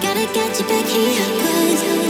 Gotta get you back here, cause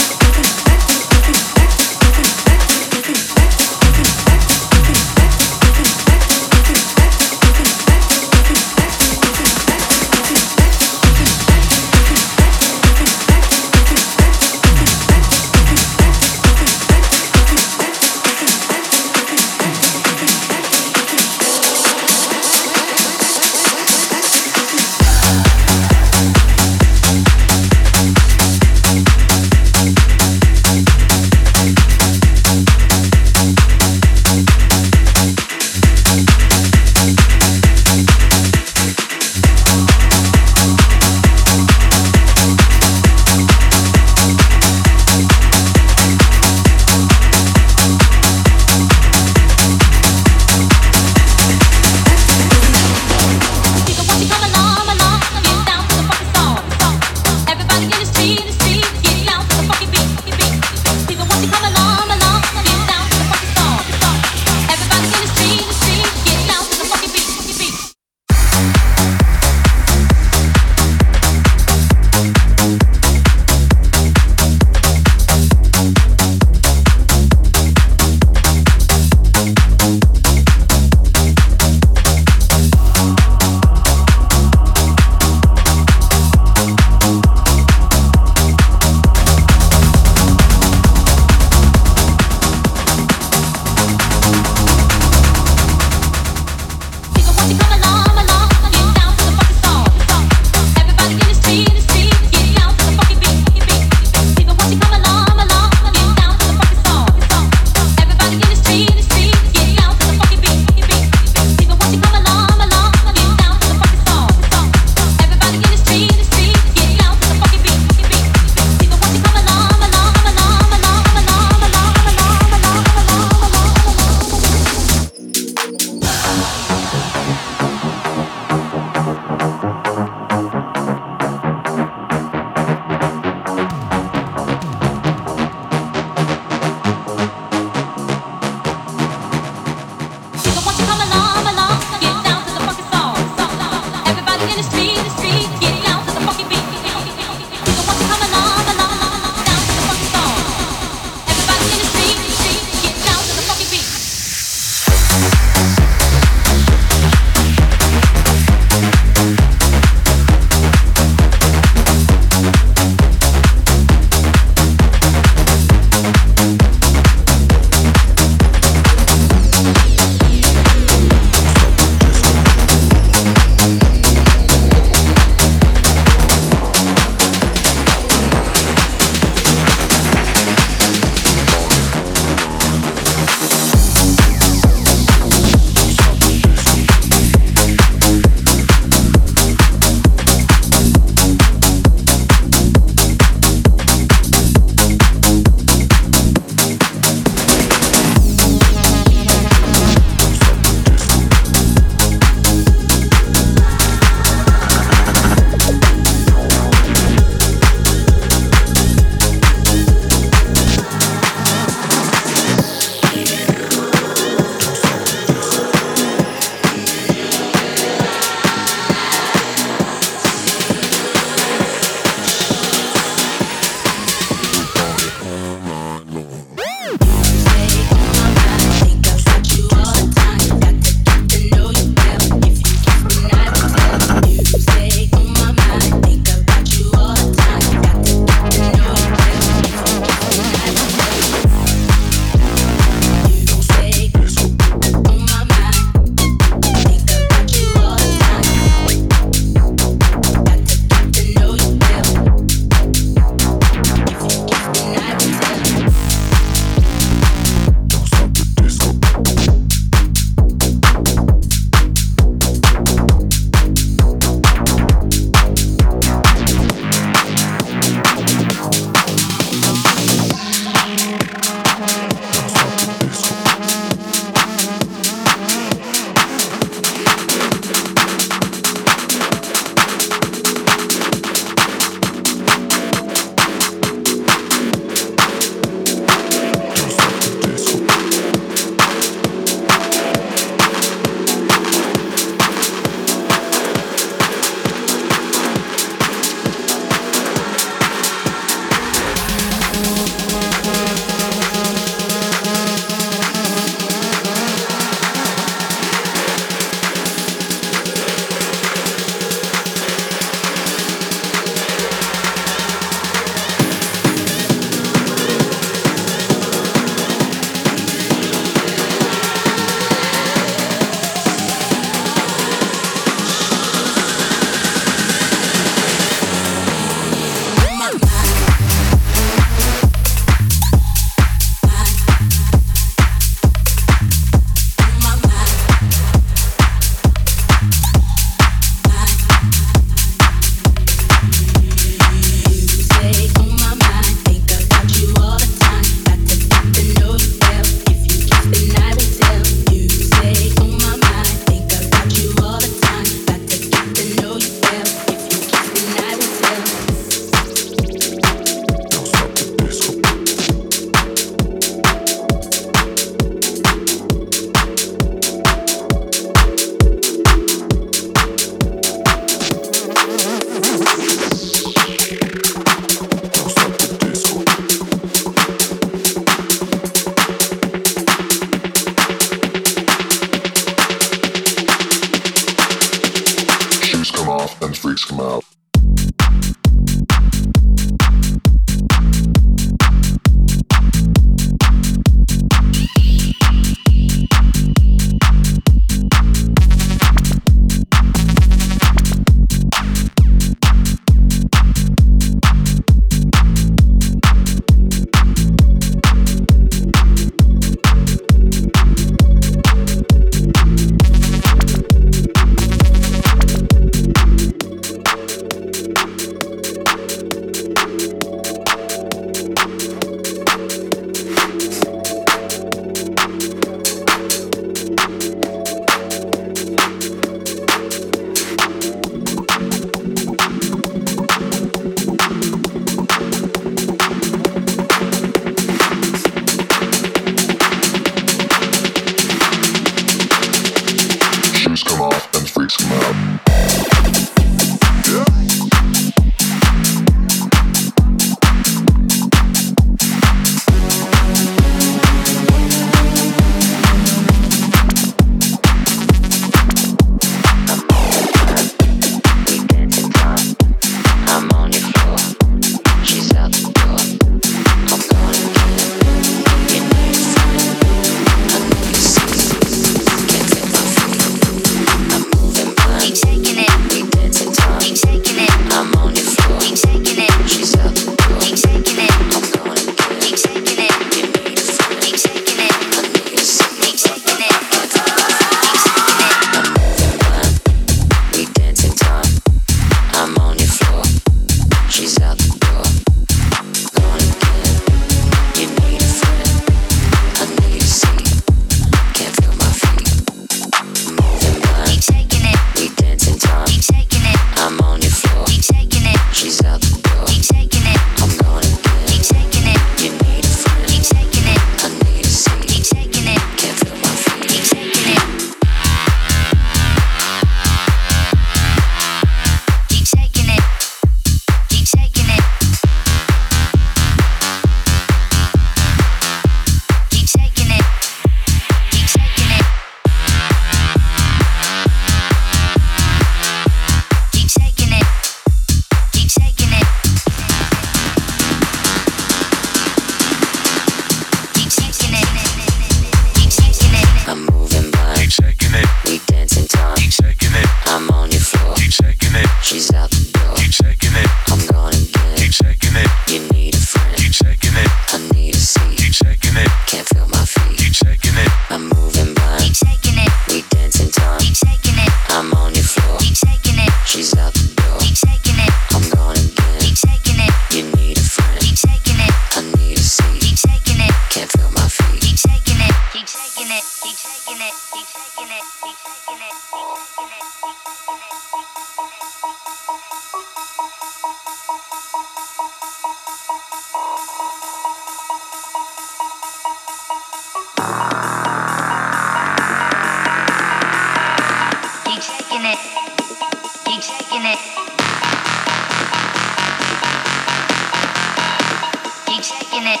You checking it.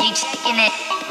You checking it.